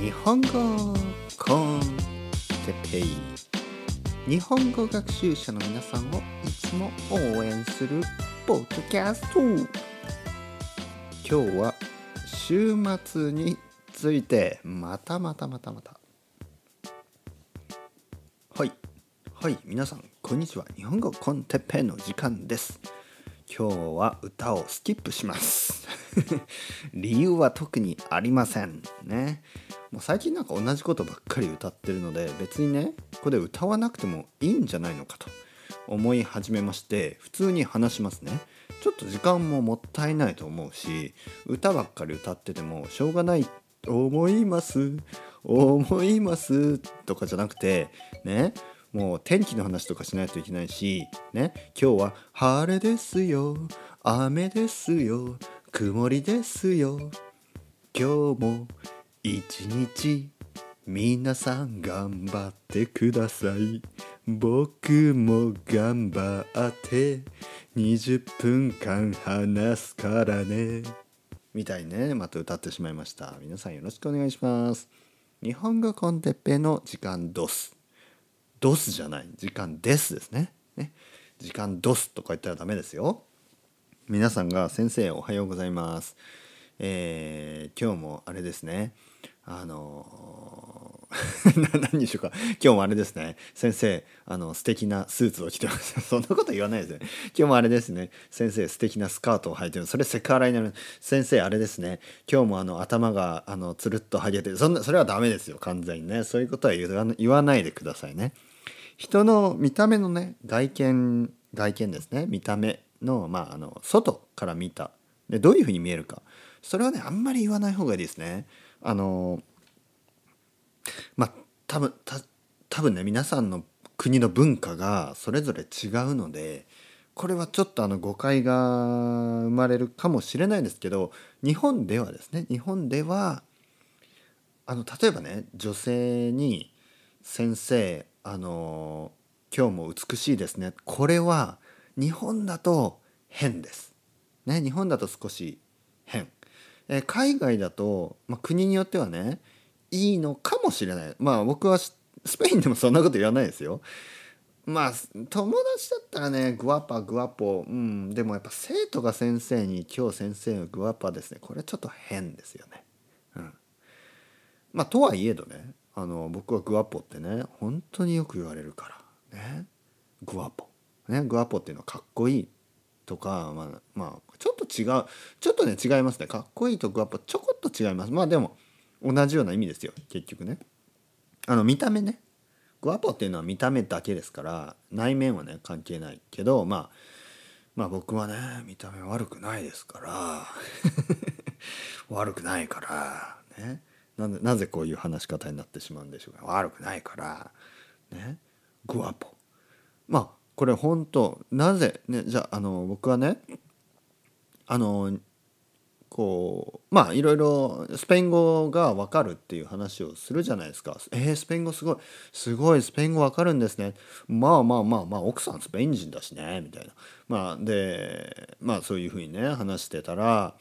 日本語コンテペイ。日本語学習者の皆さんをいつも応援するポッドキャスト。今日は週末についてまたまたまたまた。はい。はい。皆さんこんにちは。日本語コンテペイの時間です。今日は歌をスキップします。理由は特にありません。ね。もう最近なんか同じことばっかり歌ってるので別にねここで歌わなくてもいいんじゃないのかと思い始めまして普通に話しますね。ちょっと時間ももったいないと思うし歌ばっかり歌っててもしょうがない思います。思います。とかじゃなくてね。もう天気の話とかしないといけないしね。今日は晴れですよ。雨ですよ。曇りですよ。今日も一日皆さん頑張ってください。僕も頑張って。20分間話すからね。みたいね。また歌ってしまいました。皆さんよろしくお願いします。日本語コンテッペの時間ドス。ドスじゃない。時間ですですね。ね。時間ドスとか言ったらダメですよ。皆さんが先生おはようございます。えー、今日もあれですね。あのー 何にしようか。今日もあれですね。先生あの素敵なスーツを着てます。そんなこと言わないですね。今日もあれですね。先生素敵なスカートを履いてる。それセクハラになる。先生あれですね。今日もあの頭があのつるっとハゲてる。そんなそれはダメですよ。完全にね。そういうことは言わないでくださいね。人の見た目のね外見外見ですね。見た目。の,、まあ、あの外から見た。でどういうふうに見えるか。それはねあんまり言わない方がいいですね。あのまあ多分た多分ね皆さんの国の文化がそれぞれ違うのでこれはちょっとあの誤解が生まれるかもしれないんですけど日本ではですね日本ではあの例えばね女性に「先生あの今日も美しいですね」これは日本だと変です。ね、日本だと少し変。え海外だと、まあ、国によってはねいいのかもしれない。まあ僕はスペインでもそんなこと言わないですよ。まあ友達だったらねグワパグワポ。うんでもやっぱ生徒が先生に「今日先生はグワパですね」これちょっと変ですよね。うん。まあとはいえどねあの僕はグワポってね本当によく言われるから。ね。グワポ。ねグワッポっていうのはかっこいいとかまあまあちょっと違うちょっとね違いますね。かっこいいとグワッポちょこっと違います。まあでも同じような意味ですよ。結局ね。あの見た目ね。グワポっていうのは見た目だけですから内面はね関係ないけどまあまあ僕はね見た目悪くないですから 悪くないからね。なぜなぜこういう話し方になってしまうんでしょうか。悪くないからね。グワポ。まあこれ本当なぜねじゃああの僕はねあのこうまあいろいろスペイン語が分かるっていう話をするじゃないですか。えー、スペイン語すごいすごいスペイン語分かるんですね。まあまあまあまあ奥さんスペイン人だしねみたいな。まあでまあそういうふうにね話してたら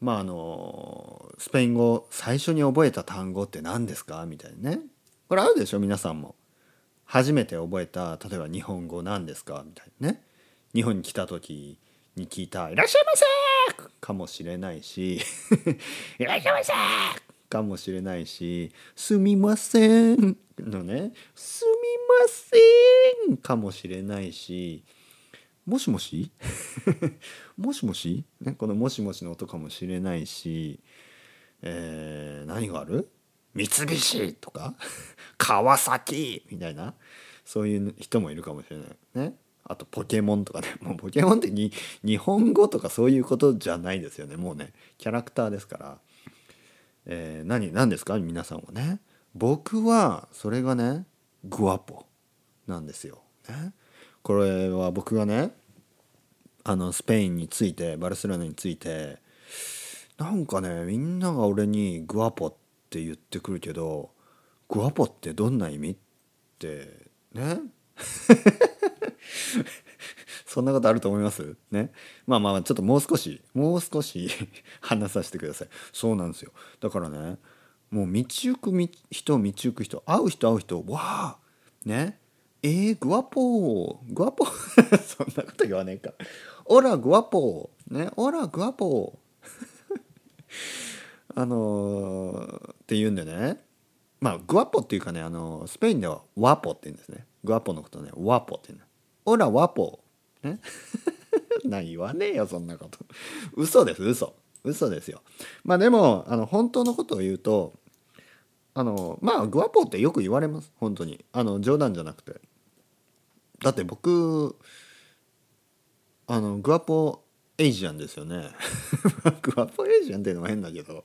まああのスペイン語最初に覚えた単語って何ですか？みたいなね。これあるでしょ？皆さんも。初めて覚えた例えば日本語何ですか？みたいな。ね？日本に来た時に聞いた「いらっしゃいませ!」かもしれないし「いらっしゃいませ!」かもしれないし「すみません」のね「すみません」かもしれないし「もしもし？もしもし、ね、この「もしもし」の音かもしれないし、えー、何がある？三菱とか 川崎みたいなそういう人もいるかもしれないね。あとポケモンとかね。もうポケモンってに日本語とかそういうことじゃないですよね。もうねキャラクターですから、えー、何何ですか？皆さんはね。僕はそれがねグワポなんですよ、ね、これは僕がねあのスペインについてバルセロナについてなんかねみんなが俺にグワポってって言ってくるけどグワポってどんな意味？ってね？そんなことあると思います？ね？まあまあちょっともう少しもう少し 話させてください。そうなんですよ。だからねもう道行く人道行く人会う人会う人わあね？えー、グワポーグワポー そんなこと言わねえか。オラグワポーね？オラグワポー。あのー、って言うんでね。まあグワポっていうかねあのスペインではワポって言うんですね。グワポのことね。ワポって言うのオラワポね。な言わねえよそんなこと。嘘です嘘。嘘ですよ。まあでもあの本当のことを言うとあのまあグワポってよく言われます。本当に。あの冗談じゃなくて。だって僕あのグワポエイジアンですよね。グワポエイジアンっていうのも変だけど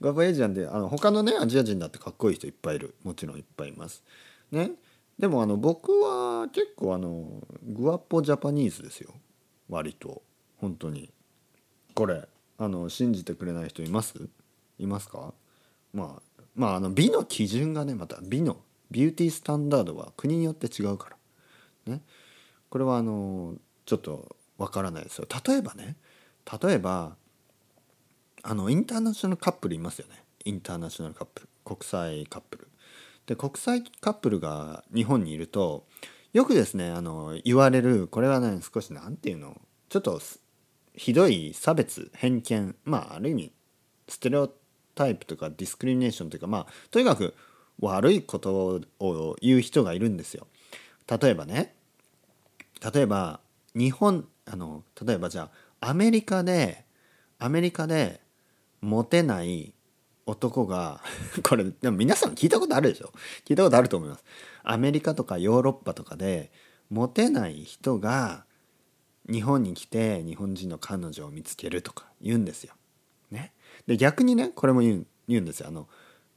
グワポエイジアンってあの他のねアジア人だってかっこいい人いっぱいいる。もちろんいっぱいいます。ね。でもあの僕は結構あのグワポジャパニーズですよ。割と。本当に。これあの信じてくれない人います？いますか？まあまああの美の基準がねまた美のビューティースタンダードは国によって違うから。ね。これはあのちょっとわからないですよ。例えばね例えばあのインターナショナルカップルいますよね。インターナショナルカップル。国際カップル。で国際カップルが日本にいるとよくですねあの言われるこれはね少し何て言うのちょっとひどい差別偏見まあある意味ステレオタイプとかディスクリミネーションというかまあとにかく悪いことを言う人がいるんですよ。例えばね例えば日本あの例えばじゃあアメリカでアメリカでモテない男が これでも皆さん聞いたことあるでしょ？聞いたことあると思います。アメリカとかヨーロッパとかでモテない人が日本に来て日本人の彼女を見つけるとか言うんですよ。ね、で逆にねこれも言う言うんですよ。あの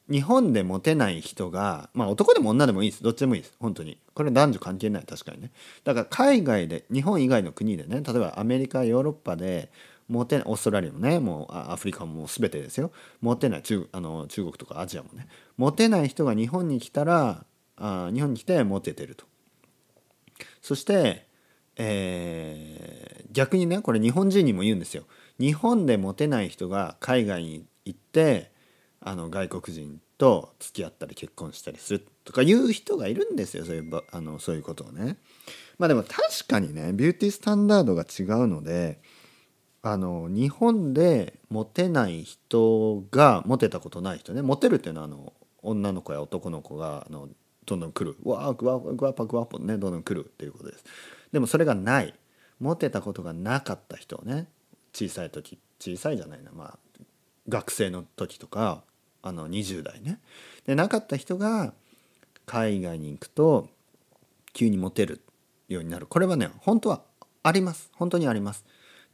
日本でモテない人がまあ男でも女でもいいです。どっちでもいいです。本当に。これ男女関係ない。確かにね。だから海外で日本以外の国でね例えばアメリカヨーロッパでモテオーストラリアもねもうアフリカも全てですよ。モテない。中あの中国とかアジアもね。モテない人が日本に来たらあ日本に来てモテてると。そしてえー、逆にねこれ日本人にも言うんですよ。日本でモテない人が海外に行ってあの外国人と付き合ったり結婚したりするとかいう人がいるんですよそういうあのそういうことをね。まあでも確かにねビューティースタンダードが違うのであの日本でモテない人がモテたことない人ねモテるっていうのはあの女の子や男の子があのどんどん来るわあグワグワパグワポねどんどん来るっていうことです。でもそれがないモテたことがなかった人ね小さい時小さいじゃないなまあ学生の時とかあの20代ね。でなかった人が海外に行くと急にモテるようになる。これはね本当はあります。本当にあります。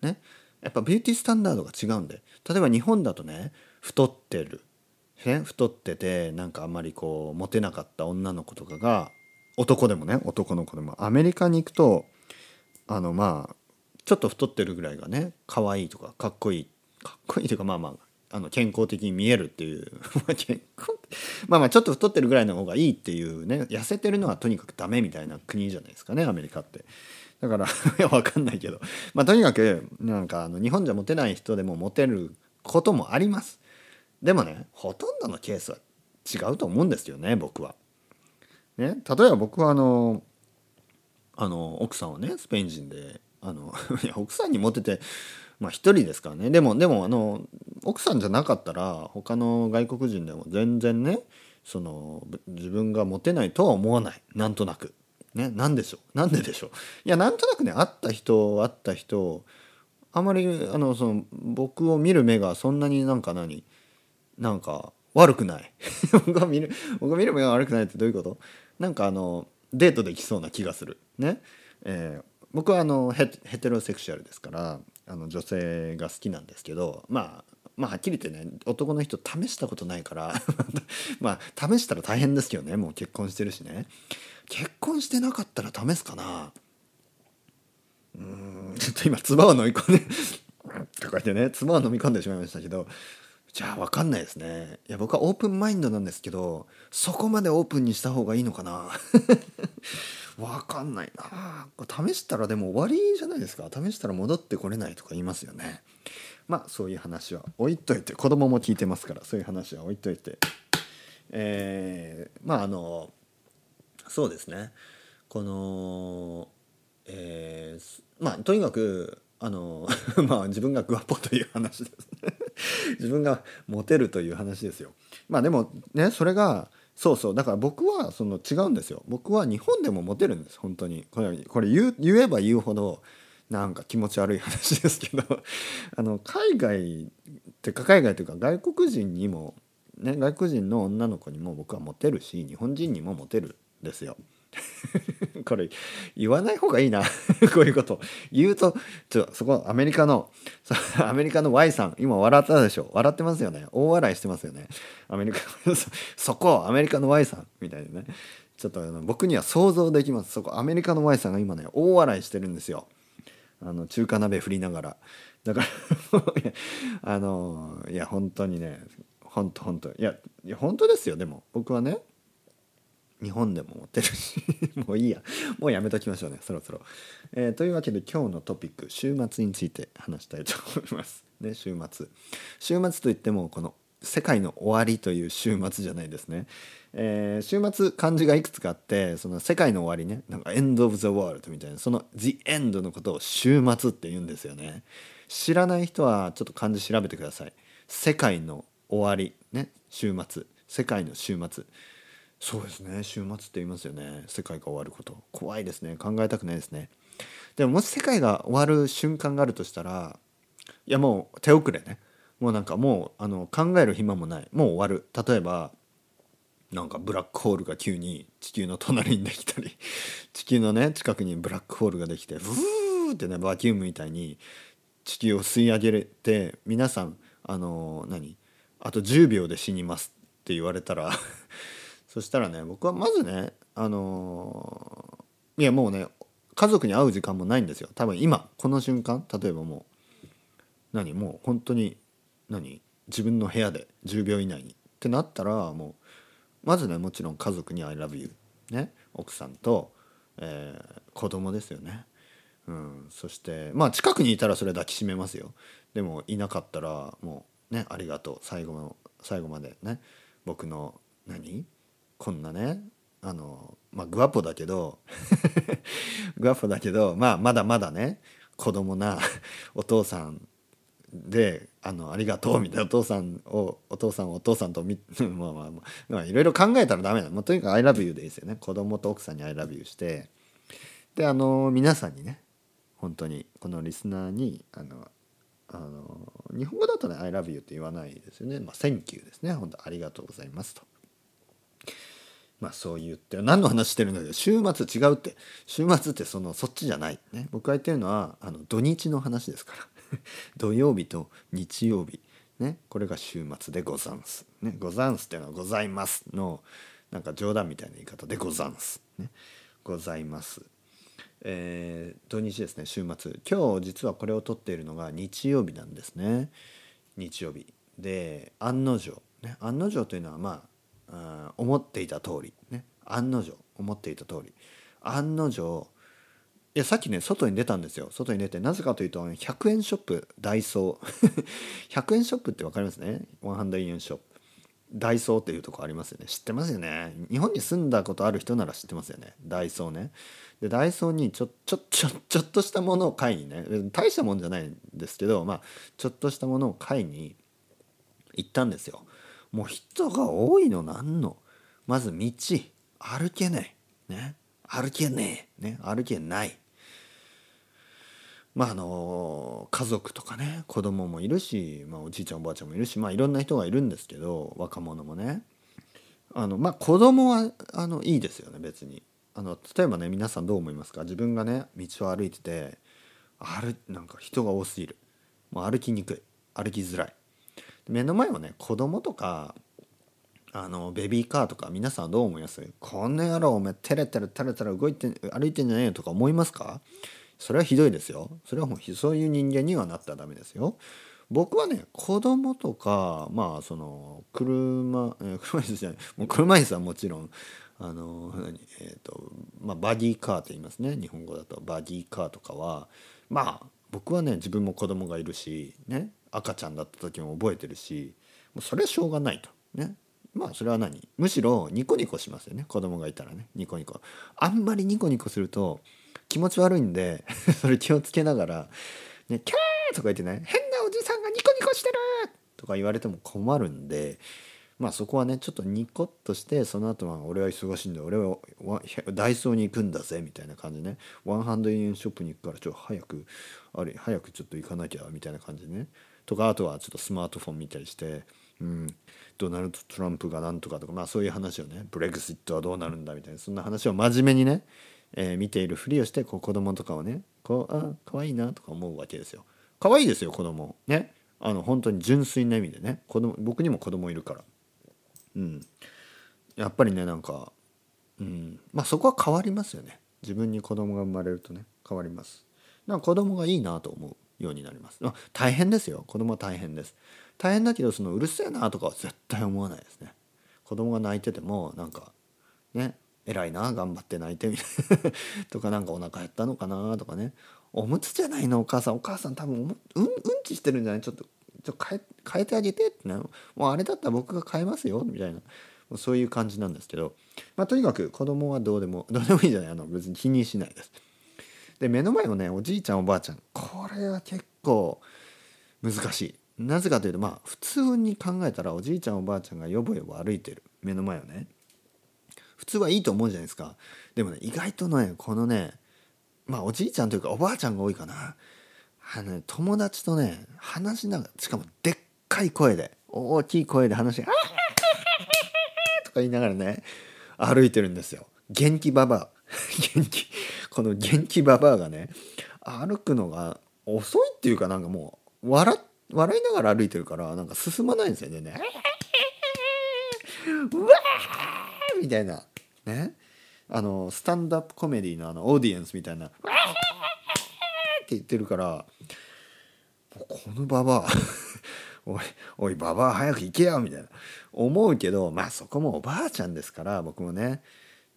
ね。やっぱビューティースタンダードが違うんで。例えば日本だとね太ってる、ね、太っててなんかあんまりこうモテなかった女の子とかが男でもね男の子でもアメリカに行くとあのまあちょっと太ってるぐらいがね可愛いとかかっこいい。かっこいいというかまあまああの健康的に見えるっていう。まあまあちょっと太ってるぐらいの方がいいっていうね。痩せてるのはとにかくダメみたいな国じゃないですかねアメリカって。だから いや分かんないけど。まあとにかくなんかあの日本じゃモテない人でもモテることもあります。でもねほとんどのケースは違うと思うんですよね僕は。ね、例えば僕はあのあの奥さんはねスペイン人であの 奥さんにモテてまあ一人ですからね。でもでもあの奥さんじゃなかったら他の外国人でも全然ねその自分がモテないとは思わない。なんとなく。ね、なんでしょう。なんででしょう。いやなんとなくね会った人会った人あまりあのその僕を見る目がそんなになんか何なんか悪くない。僕が見る僕が見る目が悪くないってどういうこと？なんかあのデートできそうな気がする。ね、えー、僕はあのヘテロセクシュアルですからあの女性が好きなんですけどまあまあはっきり言ってね男の人試したことないから まあ試したら大変ですけどねもう結婚してるしね。結婚してなかったら試すかな。うんちょっと今唾を飲み込んで とか言ってね唾を飲み込んでしまいましたけどじゃあ分かんないですね。いや僕はオープンマインドなんですけどそこまでオープンにした方がいいのかな。分かんないな。試したらでも終わりじゃないですか。試したら戻ってこれないとか言いますよね。まあそういう話は置いといて子供も聞いてますからそういう話は置いといて。えーまああのそうですね。このえーまあとにかくあの まあ自分がグアポという話ですね。自分がモテるという話ですよ。まあでもねそれがそうそうだから僕はその違うんですよ。僕は日本でもモテるんです本当に。これこれ言う言えば言うほどなんか気持ち悪い話ですけど。あの海外ってか海外というか外国人にもね外国人の女の子にも僕はモテるし日本人にもモテるんですよ。これ言わない方がいいな。こういうこと。言うとちょそこアメリカの アメリカの Y さん今笑ったでしょ。笑ってますよね。大笑いしてますよね。アメリカ そこアメリカの Y さん。みたいなね。ちょっと僕には想像できます。そこアメリカの Y さんが今ね大笑いしてるんですよ。あの中華鍋振りながら。だからあのいや本当にね本当本当いやいや本当ですよ。でも僕はね日本でも持ってる。しもういいや。もうやめときましょうね。そろそろ、えー、というわけで今日のトピック週末について話したいと思います。ね週末。週末といってもこの世界の終わりという週末じゃないですね、えー、週末漢字がいくつかあってその世界の終わりね。なんか end of the world みたいな。その the end のことを週末って言うんですよね。知らない人はちょっと漢字調べてください。世界の終わりね。週末。世界の週末。そうですね。週末って言いますよね。世界が終わること。怖いですね。考えたくないですね。でももし世界が終わる瞬間があるとしたらいやもう手遅れね。もうなんかもうあの考える暇もない。もう終わる。例えばなんかブラックホールが急に地球の隣にできたり 地球のね近くにブラックホールができてブーってねバキュームみたいに地球を吸い上げて皆さんあの何？あと10秒で死にますって言われたらそしたらね僕はまずねあのー、いやもうね家族に会う時間もないんですよ。多分今この瞬間例えばもう何もう本当に何自分の部屋で10秒以内にってなったらもうまずねもちろん家族に「ILOVEYOU」ね奥さんと、えー、子供ですよね。うん、そしてまあ近くにいたらそれ抱きしめますよ。でもいなかったらもうねありがとう。最後の最後までね僕の何？こんなねあのまあグアポだけど グアポだけどまあまだまだね子供なお父さんであのありがとうみたいなお父さんをお父さんお父さんとみ まあまあまあいろいろ考えたらダメだもうとにかく「ILOVEYOU」でいいですよね。子供と奥さんに「ILOVEYOU」して。であの皆さんにね本当にこのリスナーにあのあの日本語だとね「ILOVEYOU」って言わないですよね「まあ、Thank you」ですね。本当ありがとうございますと。まあそう言って何の話してるんだけど週末違うって。週末ってそのそっちじゃないね。僕が言ってるのはあの土日の話ですから。土曜日と日曜日。ね。これが週末でござんす。ね。ござんすっていうのはございますのなんか冗談みたいな言い方。でござんす。ね。ございます。えー、土日ですね。週末。今日実はこれを撮っているのが日曜日なんですね。日曜日。で案の定。ね。案の定というのはまあ思っていた通りね。案の定思っていた通り。案の定いやさっきね外に出たんですよ。外に出てなぜかというと100円ショップダイソー。100円ショップって分かりますね？100円ショップ。ダイソーっていうとこありますよね。知ってますよね？日本に住んだことある人なら知ってますよね？ダイソーね。でダイソーにちょちょちょちょっとしたものを買いにね。大したもんじゃないんですけどまあちょっとしたものを買いに行ったんですよ。もう人が多いのなんの？まず道。歩けない。ね。歩けねえ。ね。歩けない。まああの家族とかね子供もいるし、まあ、おじいちゃんおばあちゃんもいるしまあいろんな人がいるんですけど若者もね。あのまあ子供はあのいいですよね別に。あの例えばね皆さんどう思いますか？自分がね道を歩いてて歩なんか人が多すぎる。もう歩きにくい。歩きづらい。目の前はね子供とかあのベビーカーとか皆さんどう思いますこんな野郎お前テレテレテレテレ動いて歩いてんじゃねえよとか思いますか？それはひどいですよ。それはもうそういう人間にはなったらダメですよ。僕はね子供とかまあその車、えー、車椅子じゃないもう車椅子はもちろんあの何えっ、ー、とまあバディーカーって言いますね。日本語だとバディーカーとかはまあ僕はね自分も子供がいるしね。赤ちゃんだった時も覚えてるしもうそれはしょうがないと。ね。まあそれは何？むしろニコニコしますよね。子供がいたらね。ニコニコ。あんまりニコニコすると気持ち悪いんで それ気をつけながら「ね、キャー!」とか言ってね「変なおじさんがニコニコしてる!」とか言われても困るんでまあそこはねちょっとニコッとしてその後は俺は忙しいんだ。俺はダイソーに行くんだぜみたいな感じねワンハンド円ショップに行くからちょっと早くあれ早くちょっと行かなきゃみたいな感じでねとかあとはちょっとスマートフォン見たりしてうん、ドナルド・トランプがなんとかとかまあそういう話をねブレグジットはどうなるんだみたいなそんな話を真面目にね、えー、見ているふりをしてこう子供とかをねこうあ可愛いなとか思うわけですよ。可愛いですよ子供ね。あの本当に純粋な意味でね。子供僕にも子供いるから。うん。やっぱりねなんかうん。まあそこは変わりますよね。自分に子供が生まれるとね変わります。なんか子供がいいなと思う。ようになります、まあ、大変ですよ。子供は大変です。大変だけどそのうるせえなとかは絶対思わないですね。子供が泣いててもなんかね偉いな頑張って泣いてみたいな。とかなんかお腹減ったのかなとかね。おむつじゃないのお母さん。お母さん多分うんうんちしてるんじゃない？ちょっとちょ変え変えてあげてってねもうあれだったら僕が変えますよ。みたいな。そういう感じなんですけど、まあ、とにかく子供はどうでもどうでもいいじゃない。あの別に気にしないです。で目の前のねおじいちゃんおばあちゃんこれは結構難しい。なぜかというとまあ普通に考えたらおじいちゃんおばあちゃんがよぼよぼ歩いてる。目の前をね。普通はいいと思うじゃないですか。でもね意外とねこのねまあおじいちゃんというかおばあちゃんが多いかな。あの、ね、友達とね話しながらしかもでっかい声で大きい声で話しとか言いながらね歩いてるんですよ。元気ババア。元気。この元気ババアがね歩くのが遅いっていうかなんかもう笑笑いながら歩いてるからなんか進まないんですよね。ね。うわーみたいな。ね。あのスタンドアップコメディのあのオーディエンスみたいな「って言ってるからこのババア。おいおいババア早く行けよみたいな。思うけどまあそこもおばあちゃんですから僕もね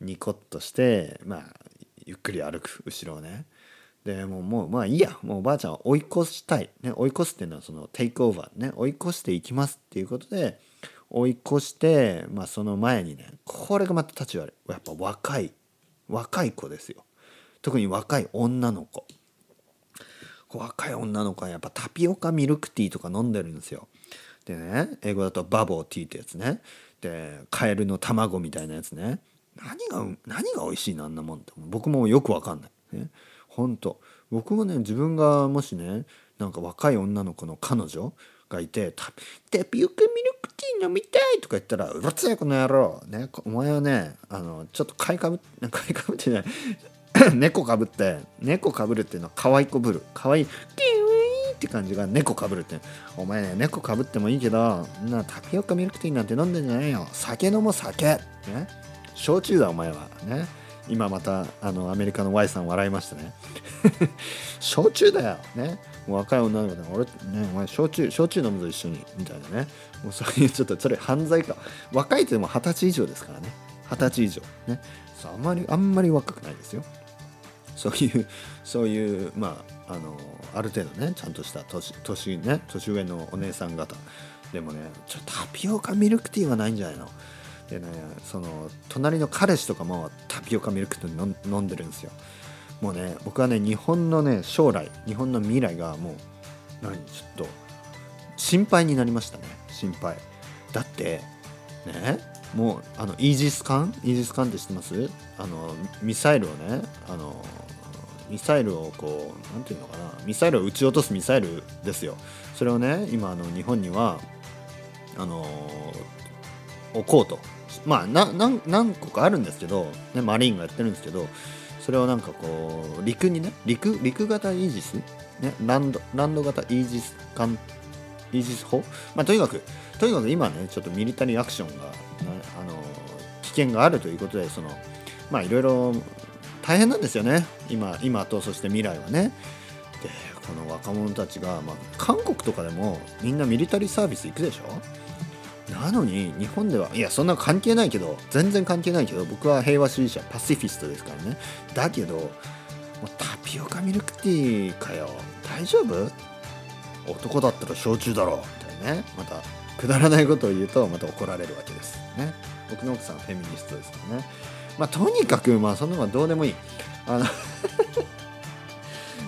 ニコッとしてまあゆっくり歩く後ろをね。でもうもうまあいいや。もうおばあちゃんは追い越したい、ね、追い越すっていうのはそのテイクオーバーね。追い越していきますっていうことで追い越して、まあ、その前にねこれがまた立ち悪い。やっぱ若い若い子ですよ。特に若い女の子。若い女の子はやっぱタピオカミルクティーとか飲んでるんですよ。でね英語だとバボーティーってやつね。でカエルの卵みたいなやつね。何が何が美味しいのあんなもんって僕もよくわかんない、ね、本当。僕もね自分がもしねなんか若い女の子の彼女がいて「タピオカミルクティー飲みたい!」とか言ったら「うるせえこの野郎、ね、お前はねあのちょっと買いかぶって買いかぶってない。猫かぶって猫かぶるっていうのは可愛いこぶる。可愛いキウイって感じが猫かぶるって。お前ね猫かぶってもいいけどなタピオカミルクティーなんて飲んでんじゃないよ。酒飲もう酒。ね。焼酎だお前は。ね。今またあのアメリカの Y さん笑いましたね。焼酎だよ。ね。若い女の子で俺ねお前焼酎焼酎飲むぞ一緒にみたいなね。もうそういうちょっとそれ犯罪か。若いってでも二十歳以上ですからね。二十歳以上。ね。そうあんまりあんまり若くないですよ。そういうそういうまああのある程度ねちゃんとした年年ね年上のお姉さん方。でもねちょっとタピオカミルクティーはないんじゃないの。でねその隣の彼氏とかもタピオカミルクティー飲んでるんですよ。もうね僕はね日本のね将来日本の未来がもう何ちょっと心配になりましたね心配。だってねもうあのイージス艦？イージス艦って知ってます？あのミサイルをねあのミサイルをこう何て言うのかなミサイルを撃ち落とすミサイルですよ。それをね今あの日本にはあの置こうと。まあな何何個かあるんですけど、ね、マリーンがやってるんですけどそれをなんかこう陸にね陸陸型イージス、ね、ランドランド型イージス艦？イージス砲、まあ、とにかくとにかく今ねちょっとミリタリーアクションが、ね、あの危険があるということでそのまあいろいろ大変なんですよね。今今とそして未来はね。でこの若者たちが、まあ、韓国とかでもみんなミリタリーサービス行くでしょ？なのに日本ではいやそんな関係ないけど全然関係ないけど僕は平和主義者パシフィストですからね。だけどタピオカミルクティーかよ。大丈夫？男だったら焼酎だろみたいなね。またくだらないことを言うとまた怒られるわけですね。僕の奥さんはフェミニストですからね。まあとにかくまあそんなのはどうでもいい。あの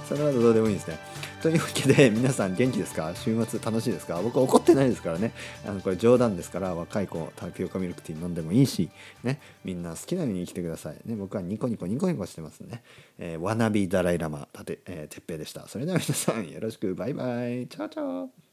それはどうでもいいですね。というわけで 皆さん元気ですか？週末楽しいですか？僕怒ってないですからね。あのこれ冗談ですから若い子タピオカミルクティー飲んでもいいし、ね、みんな好きなように生きてください、ね、僕はニコニコニコニコしてますね、えー、わなびダライラマたて、えー、てっぺでした。それでは皆さんよろしく。バイバイ。チャオチャオ。